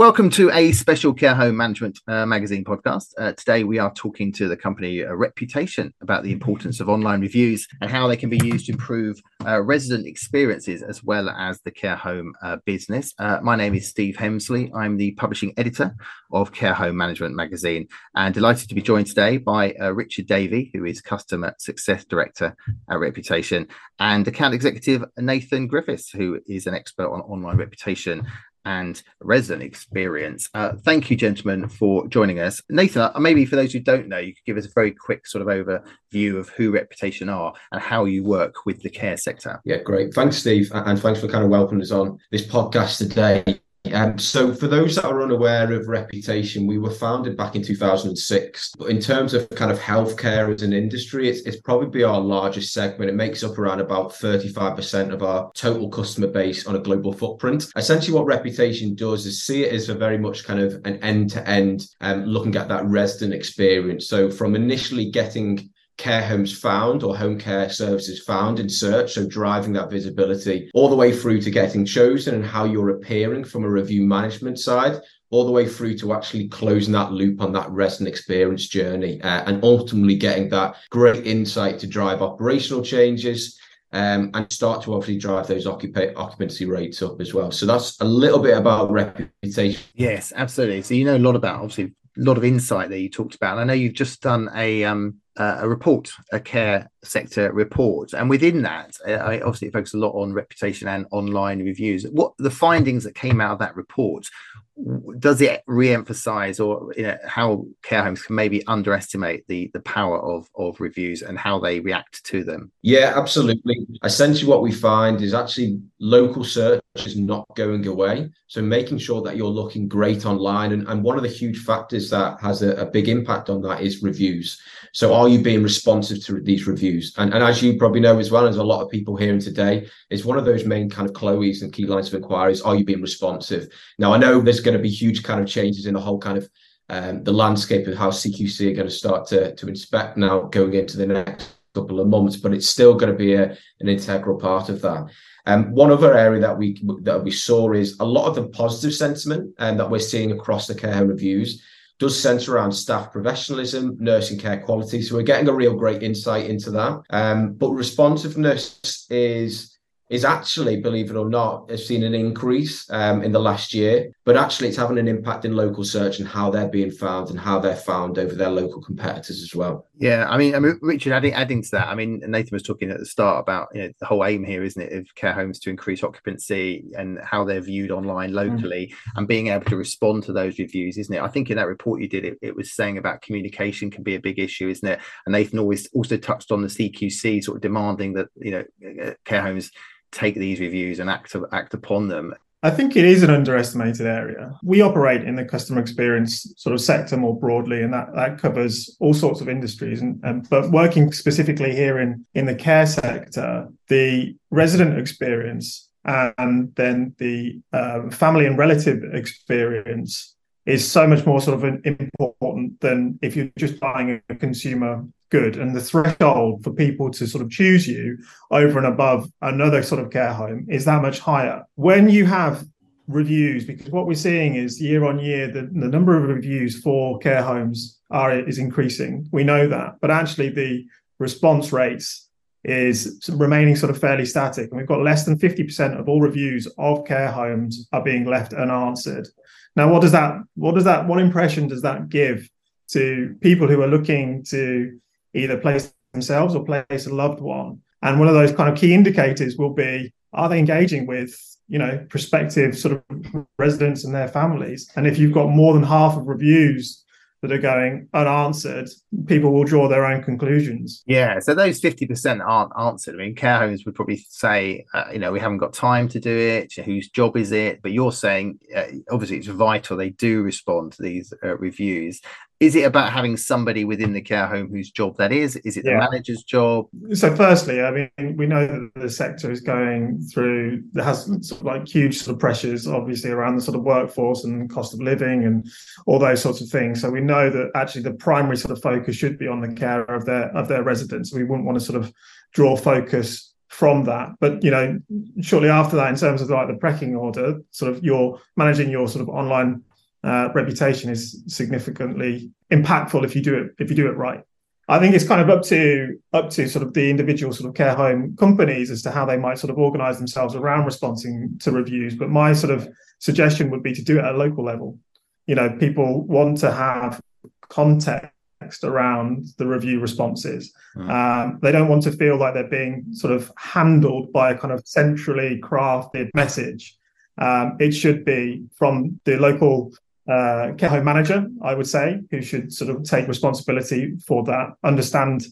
Welcome to a special care home management uh, magazine podcast. Uh, today, we are talking to the company uh, Reputation about the importance of online reviews and how they can be used to improve uh, resident experiences as well as the care home uh, business. Uh, my name is Steve Hemsley. I'm the publishing editor of Care Home Management magazine and delighted to be joined today by Richard Davey, who is customer success director at Reputation, and account executive Nathan Griffiths, who is an expert on online reputation and resident experience. Uh, thank you, gentlemen, for joining us. Nathan, uh, maybe for those who don't know, you could give us a very quick sort of overview of who Reputation are and how you work with the care sector. Yeah, great. Thanks, Steve, and thanks for kind of welcoming us on this podcast today. Um, so, for those that are unaware of Reputation, we were founded back in 2006. But in terms of kind of healthcare as an industry, it's, it's probably our largest segment. It makes up around about 35% of our total customer base on a global footprint. Essentially, what Reputation does is see it as a very much kind of an end to end, looking at that resident experience. So, from initially getting care homes found or home care services found in search. So driving that visibility all the way through to getting chosen and how you're appearing from a review management side, all the way through to actually closing that loop on that resident experience journey uh, and ultimately getting that great insight to drive operational changes. Um, and start to obviously drive those occupa- occupancy rates up as well. So that's a little bit about reputation. Yes, absolutely. So you know a lot about obviously a lot of insight that you talked about. And I know you've just done a um, uh, a report, a care sector report, and within that, I obviously it focuses a lot on reputation and online reviews. What the findings that came out of that report? Does it re-emphasize or you know, how care homes can maybe underestimate the the power of of reviews and how they react to them? Yeah, absolutely. Essentially, what we find is actually local search is not going away. So making sure that you're looking great online, and, and one of the huge factors that has a, a big impact on that is reviews. So are you being responsive to these reviews? And, and as you probably know as well as a lot of people hearing today, is one of those main kind of KLOEs and key lines of inquiries. Are you being responsive? Now I know there's going to be huge kind of changes in the whole kind of um, the landscape of how CQC are going to start to, to inspect now going into the next couple of months, but it's still going to be a, an integral part of that. Um, one other area that we that we saw is a lot of the positive sentiment um, that we're seeing across the care home reviews does centre around staff professionalism, nursing care quality. So we're getting a real great insight into that. Um, but responsiveness is is actually, believe it or not, has seen an increase um, in the last year. But actually, it's having an impact in local search and how they're being found and how they're found over their local competitors as well. Yeah, I mean, I mean, Richard, adding adding to that, I mean, Nathan was talking at the start about you know the whole aim here, isn't it, of care homes to increase occupancy and how they're viewed online locally, mm. and being able to respond to those reviews, isn't it? I think in that report you did, it, it was saying about communication can be a big issue, isn't it? And Nathan always also touched on the CQC sort of demanding that you know uh, care homes take these reviews and act act upon them I think it is an underestimated area. We operate in the customer experience sort of sector more broadly, and that, that covers all sorts of industries. And, and but working specifically here in, in the care sector, the resident experience and then the uh, family and relative experience is so much more sort of important than if you're just buying a consumer good. And the threshold for people to sort of choose you over and above another sort of care home is that much higher. When you have reviews because what we're seeing is year on year the, the number of reviews for care homes are is increasing. We know that. But actually the response rates is remaining sort of fairly static and we've got less than 50% of all reviews of care homes are being left unanswered now what does that what does that what impression does that give to people who are looking to either place themselves or place a loved one. And one of those kind of key indicators will be are they engaging with you know prospective sort of residents and their families? And if you've got more than half of reviews that are going unanswered, people will draw their own conclusions. Yeah, so those 50% aren't answered. I mean, care homes would probably say, uh, you know, we haven't got time to do it. Whose job is it? But you're saying, uh, obviously, it's vital they do respond to these uh, reviews is it about having somebody within the care home whose job that is? Is it the yeah. manager's job? So, firstly, I mean, we know that the sector is going through, there has sort of like huge sort of pressures, obviously, around the sort of workforce and cost of living and all those sorts of things. So, we know that actually the primary sort of focus should be on the care of their of their residents. We wouldn't want to sort of draw focus from that. But you know, shortly after that, in terms of like the pecking order, sort of you're managing your sort of online uh, reputation is significantly impactful if you do it if you do it right. I think it's kind of up to up to sort of the individual sort of care home companies as to how they might sort of organize themselves around responding to reviews. But my sort of suggestion would be to do it at a local level. You know, people want to have context around the review responses. Mm. Um, they don't want to feel like they're being sort of handled by a kind of centrally crafted message. Um, it should be from the local uh, care home manager, I would say, who should sort of take responsibility for that, understand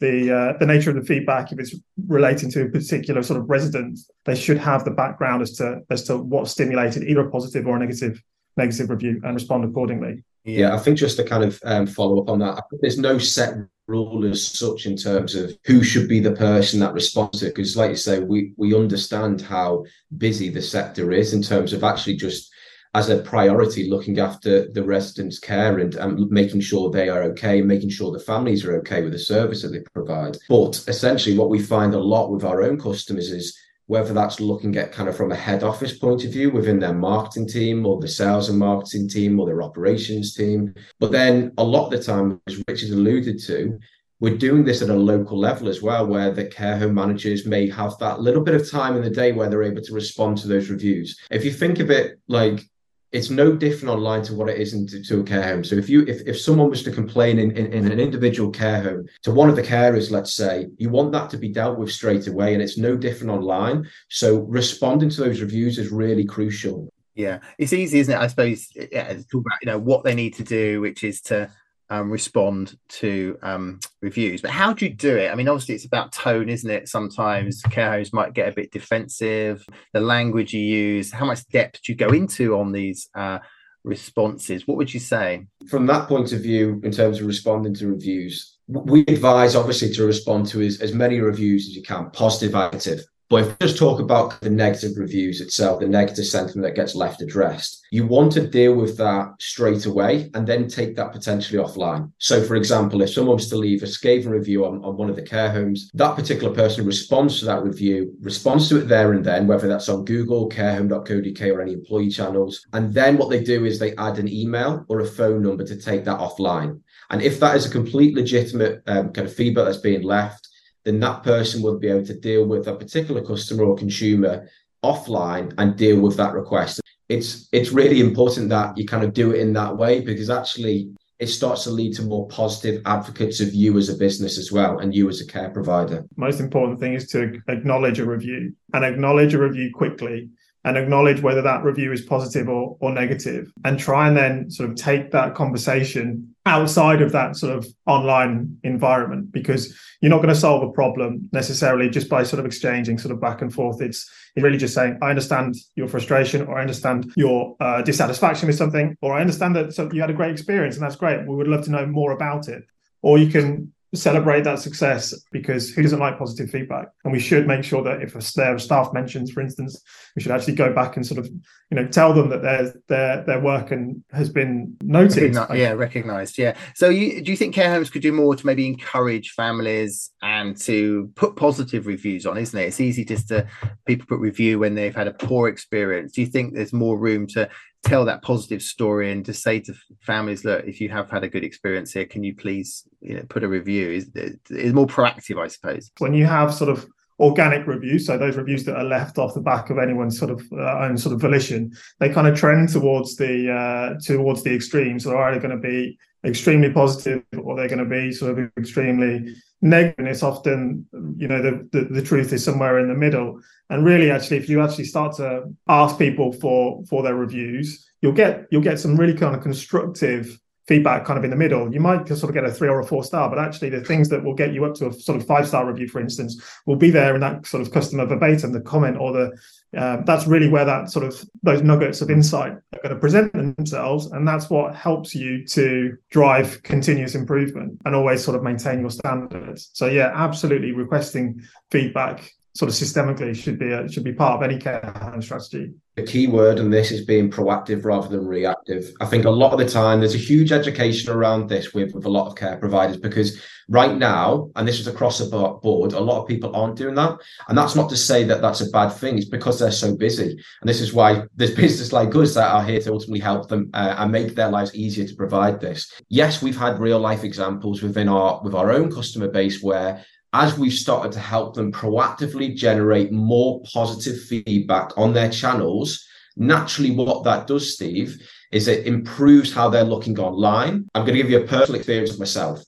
the uh, the nature of the feedback. If it's relating to a particular sort of resident, they should have the background as to as to what stimulated either a positive or a negative negative review and respond accordingly. Yeah, I think just to kind of um, follow up on that, there's no set rule as such in terms of who should be the person that responds to it. Because, like you say, we we understand how busy the sector is in terms of actually just as a priority looking after the residents' care and, and making sure they are okay, making sure the families are okay with the service that they provide. But essentially, what we find a lot with our own customers is whether that's looking at kind of from a head office point of view within their marketing team or the sales and marketing team or their operations team. But then a lot of the time, as Richard alluded to, we're doing this at a local level as well, where the care home managers may have that little bit of time in the day where they're able to respond to those reviews. If you think of it like it's no different online to what it is into to a care home. So if you if, if someone was to complain in, in, in, an individual care home to one of the carers, let's say, you want that to be dealt with straight away, and it's no different online. So responding to those reviews is really crucial. Yeah, it's easy, isn't it? I suppose. Yeah, talk about you know what they need to do, which is to um, respond to um, reviews. But how do you do it? I mean, obviously, it's about tone, isn't it? Sometimes care homes might get a bit defensive. The language you use, how much depth you go into on these uh, responses? What would you say? From that point of view, in terms of responding to reviews, we advise obviously to respond to as, as many reviews as you can, positive, negative. But if we just talk about the negative reviews itself, the negative sentiment that gets left addressed, you want to deal with that straight away and then take that potentially offline. So, for example, if someone was to leave a scathing review on, on one of the care homes, that particular person responds to that review, responds to it there and then, whether that's on Google, carehome.co.uk, or any employee channels. And then what they do is they add an email or a phone number to take that offline. And if that is a complete legitimate um, kind of feedback that's being left, then that person will be able to deal with a particular customer or consumer offline and deal with that request. It's it's really important that you kind of do it in that way because actually it starts to lead to more positive advocates of you as a business as well and you as a care provider. Most important thing is to acknowledge a review and acknowledge a review quickly and acknowledge whether that review is positive or, or negative and try and then sort of take that conversation outside of that sort of online environment because you're not going to solve a problem necessarily just by sort of exchanging sort of back and forth. It's, it's really just saying i understand your frustration or i understand your uh, dissatisfaction with something or i understand that so you had a great experience and that's great. We would love to know more about it. Or you can celebrate that success because who doesn't like positive feedback? And we should make sure that if a staff mentions, for instance, we should actually go back and sort of, you know, tell them that their their their work and has been noted. Recognize, yeah, recognised. Yeah. So, you, do you think care homes could do more to maybe encourage families and to put positive reviews on? Isn't it? It's easy just to people put review when they've had a poor experience. Do you think there's more room to tell that positive story and to say to families, look, if you have had a good experience here, can you please you know, put a review? Is is more proactive, I suppose. When you have sort of organic reviews, so those reviews that are left off the back of anyone's sort of uh, own sort of volition, they kind of trend towards the uh, towards the extremes. So they're either going to be extremely positive or they're going to be sort of extremely negative. And it's often, you know, the, the, the truth is somewhere in the middle. And really, actually, if you actually start to ask people for for their reviews, you'll get you'll get some really kind of constructive feedback kind of in the middle. You might sort of get a three or a four star, but actually the things that will get you up to a sort of five star review, for instance, will be there in that sort of customer verbatim, the comment or the uh, that's really where that sort of those nuggets of insight are going to present themselves, and that's what helps you to drive continuous improvement and always sort of maintain your standards. So yeah, absolutely requesting feedback sort of systemically should be a, should be part of any care strategy. The key word in this is being proactive rather than reactive. I think a lot of the time there's a huge education around this with, with a lot of care providers because right now, and this is across the board, a lot of people aren't doing that. And that's not to say that that's a bad thing. It's because they're so busy. And this is why there's business like us that are here to ultimately help them uh, and make their lives easier to provide this. Yes, we've had real life examples within our with our own customer base where as we've started to help them proactively generate more positive feedback on their channels, naturally what that does, Steve, is it improves how they're looking online. I'm going to give you a personal experience of myself.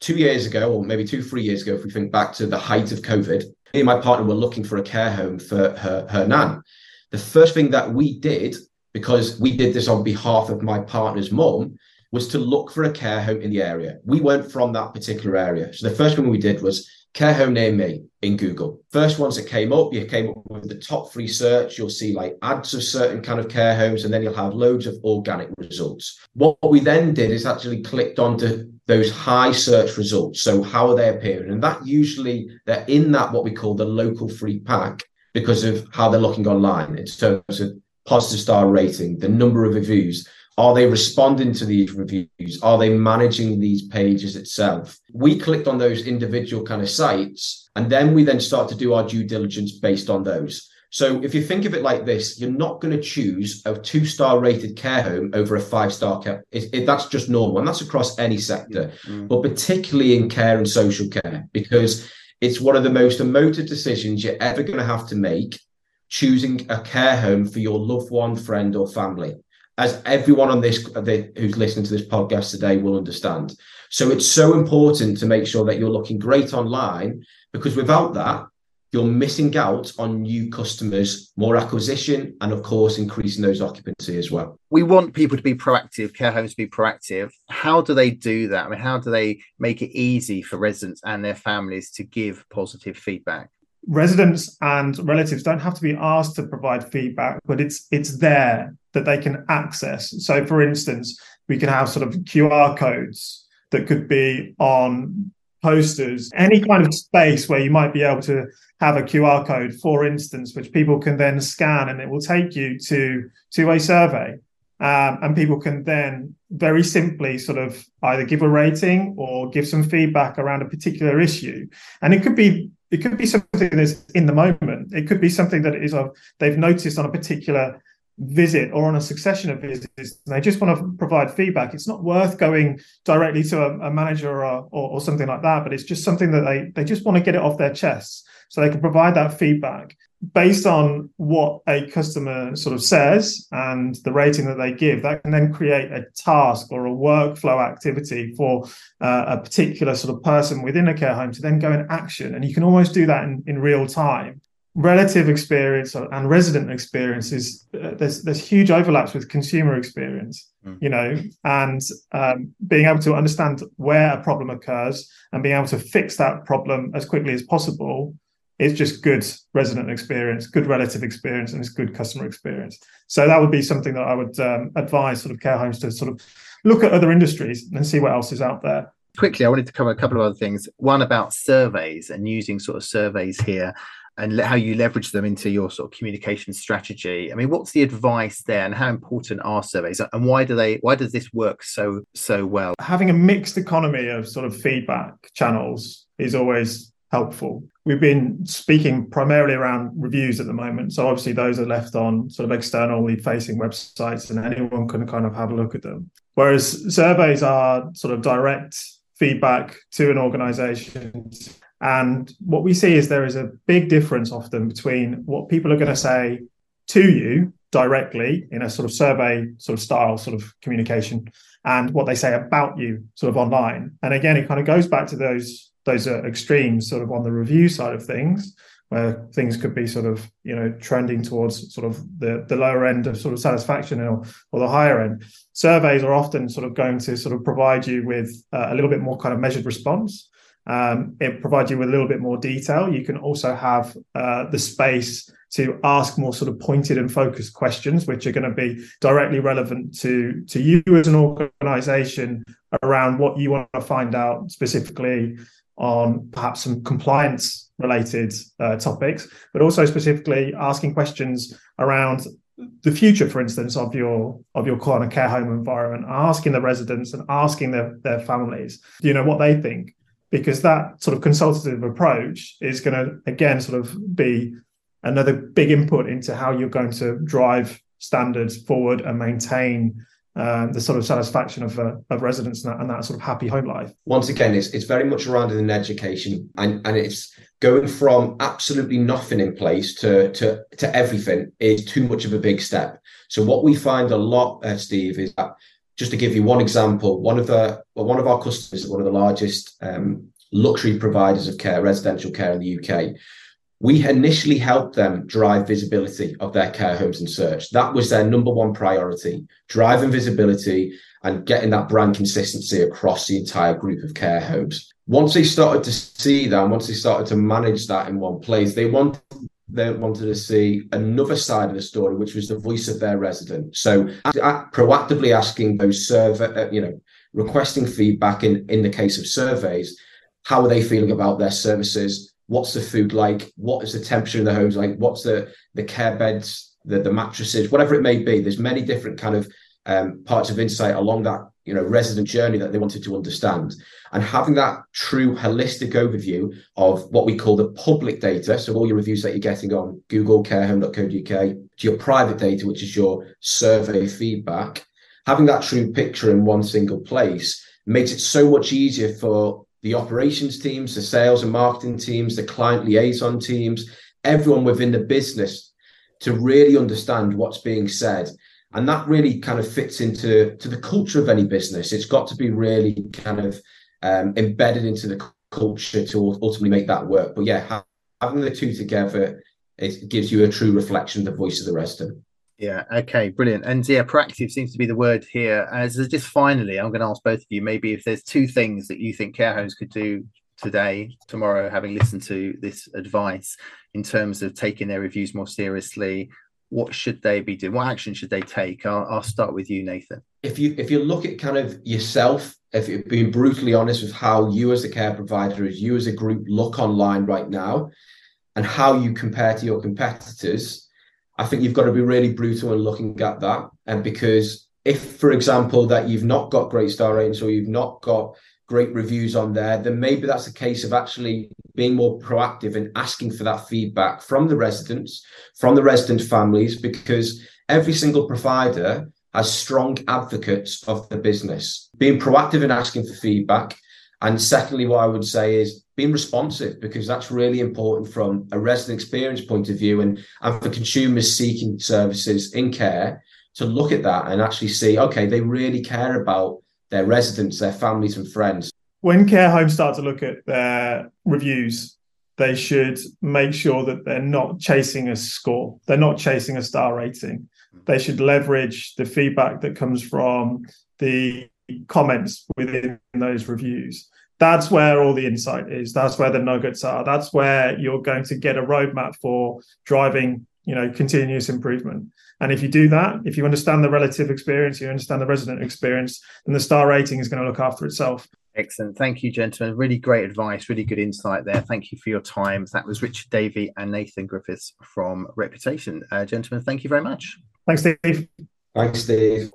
Two years ago, or maybe two, three years ago, if we think back to the height of COVID, me and my partner were looking for a care home for her, her nan. The first thing that we did, because we did this on behalf of my partner's mum, was to look for a care home in the area. We weren't from that particular area. So the first thing we did was care home near me in Google. First ones that came up, you came up with the top three search. You'll see like ads of certain kind of care homes, and then you'll have loads of organic results. What we then did is actually clicked onto those high search results. So how are they appearing? And that usually they're in that what we call the local three pack because of how they're looking online in terms of positive star rating, the number of reviews. Are they responding to these reviews? Are they managing these pages itself? We clicked on those individual kind of sites, and then we then start to do our due diligence based on those. So if you think of it like this, you're not going to choose a two star rated care home over a five star care. It, it, that's just normal, and that's across any sector, mm-hmm. but particularly in care and social care, because it's one of the most emotive decisions you're ever going to have to make choosing a care home for your loved one, friend, or family as everyone on this who's listening to this podcast today will understand. So it's so important to make sure that you're looking great online because without that, you're missing out on new customers, more acquisition, and of course, increasing those occupancy as well. We want people to be proactive, care homes to be proactive. How do they do that? I mean, how do they make it easy for residents and their families to give positive feedback? residents and relatives don't have to be asked to provide feedback but it's it's there that they can access. So for instance we can have sort of qr codes that could be on posters any kind of space where you might be able to have a qr code for instance which people can then scan and it will take you to to a survey. Um, and people can then very simply sort of either give a rating or give some feedback around a particular issue. And it could be it could be something that's in the moment. It could be something that is they've noticed on a particular visit or on a succession of visits and they just want to provide feedback it's not worth going directly to a, a manager or, or, or, something like that but it's just something that they they just want to get it off their chests so they can provide that feedback based on what a customer sort of says and the rating that they give, that can then create a task or a workflow activity for uh, a particular sort of person within a care home to then go in action. And you can almost do that in, in real time. Relative experience and resident experience is uh, there's there's huge overlaps with consumer experience, mm. you know, and um, being able to understand where a problem occurs and being able to fix that problem as quickly as possible it's just good resident experience, good relative experience, and it's good customer experience. So that would be something that I would um, advise sort of care homes to sort of look at other industries and see what else is out there. Quickly, I wanted to cover a couple of other things. One about surveys and using sort of surveys here and how you leverage them into your sort of communication strategy. I mean, what's the advice there, and how important are surveys, and why do they? Why does this work so so well? Having a mixed economy of sort of feedback channels is always helpful. We've been speaking primarily around reviews at the moment. So obviously those are left on sort of externally facing websites and anyone can kind of have a look at them. Whereas surveys are sort of direct feedback to an organization. And what we see is there is a big difference often between what people are going to say to you directly in a sort of survey sort of style sort of communication and what they say about you sort of online. And again, it kind of goes back to those those are extremes sort of on the review side of things where things could be sort of you know trending towards sort of the the lower end of sort of satisfaction or, or the higher end. Surveys are often sort of going to sort of provide you with uh, a little bit more kind of measured response. Um, it provides you with a little bit more detail. You can also have uh, the space to ask more sort of pointed and focused questions which are going to be directly relevant to to you as an organization around what you want to find out specifically on perhaps some compliance related uh, topics, but also specifically asking questions around the future, for instance, of your of your of care home environment, asking the residents and asking their, their families, you know, what they think, because that sort of consultative approach is going to again sort of be another big input into how you're going to drive standards forward and maintain um, the sort of satisfaction of, uh, of residents and that, and that, sort of happy home life. Once again, it's, it's very much around in education and, and it's going from absolutely nothing in place to, to, to everything is too much of a big step. So what we find a lot, uh, Steve, is that just to give you one example, one of the well, one of our customers, one of the largest um, luxury providers of care, residential care in the UK, we initially helped them drive visibility of their care homes and search. That was their number one priority, driving visibility and getting that brand consistency across the entire group of care homes. Once they started to see that, once they started to manage that in one place, they wanted they wanted to see another side of the story, which was the voice of their resident. So proactively asking those survey, uh, you know, requesting feedback in in the case of surveys, how are they feeling about their services? What's the food like? What is the temperature in the homes like? What's the the care beds the, the mattresses whatever it may be? There's many different kind of um, parts of insight along that you know resident journey that they wanted to understand. And having that true holistic overview of what we call the public data so all your reviews that you're getting on google carehome.co.uk to your private data which is your survey feedback having that true picture in one single place makes it so much easier for the operations teams, the sales and marketing teams, the client liaison teams, everyone within the business to really understand what's being said. And that really kind of fits into to the culture of any business. It's got to be really kind of um, embedded into the culture to ultimately make that work. But yeah, having the two together, it gives you a true reflection of the voice of the resident. Yeah. Okay. Brilliant. And yeah, proactive seems to be the word here. As uh, just finally, I'm going to ask both of you maybe if there's two things that you think care homes could do today, tomorrow, having listened to this advice in terms of taking their reviews more seriously. What should they be doing? What action should they take? I'll, I'll start with you, Nathan. If you if you look at kind of yourself, if you're being brutally honest with how you as a care provider, as you as a group look online right now, and how you compare to your competitors, I think you've got to be really brutal in looking at that. And because if, for example, that you've not got great star ratings or you've not got great reviews on there, then maybe that's a case of actually being more proactive and asking for that feedback from the residents, from the resident families, because every single provider has strong advocates of the business. Being proactive in asking for feedback. And secondly, what I would say is being responsive because that's really important from a resident experience point of view and, and for consumers seeking services in care to look at that and actually see okay they really care about their residents their families and friends. When care homes start to look at their reviews they should make sure that they're not chasing a score. They're not chasing a star rating. They should leverage the feedback that comes from the comments within those reviews that's where all the insight is that's where the nuggets are that's where you're going to get a roadmap for driving you know continuous improvement and if you do that if you understand the relative experience you understand the resident experience then the star rating is going to look after itself Excellent. Thank you, gentlemen. Really great advice, really good insight there. Thank you for your time. That was Richard Davey and Nathan Griffiths from Reputation. Uh, gentlemen, thank you very much. Thanks, Steve. Thanks, Steve.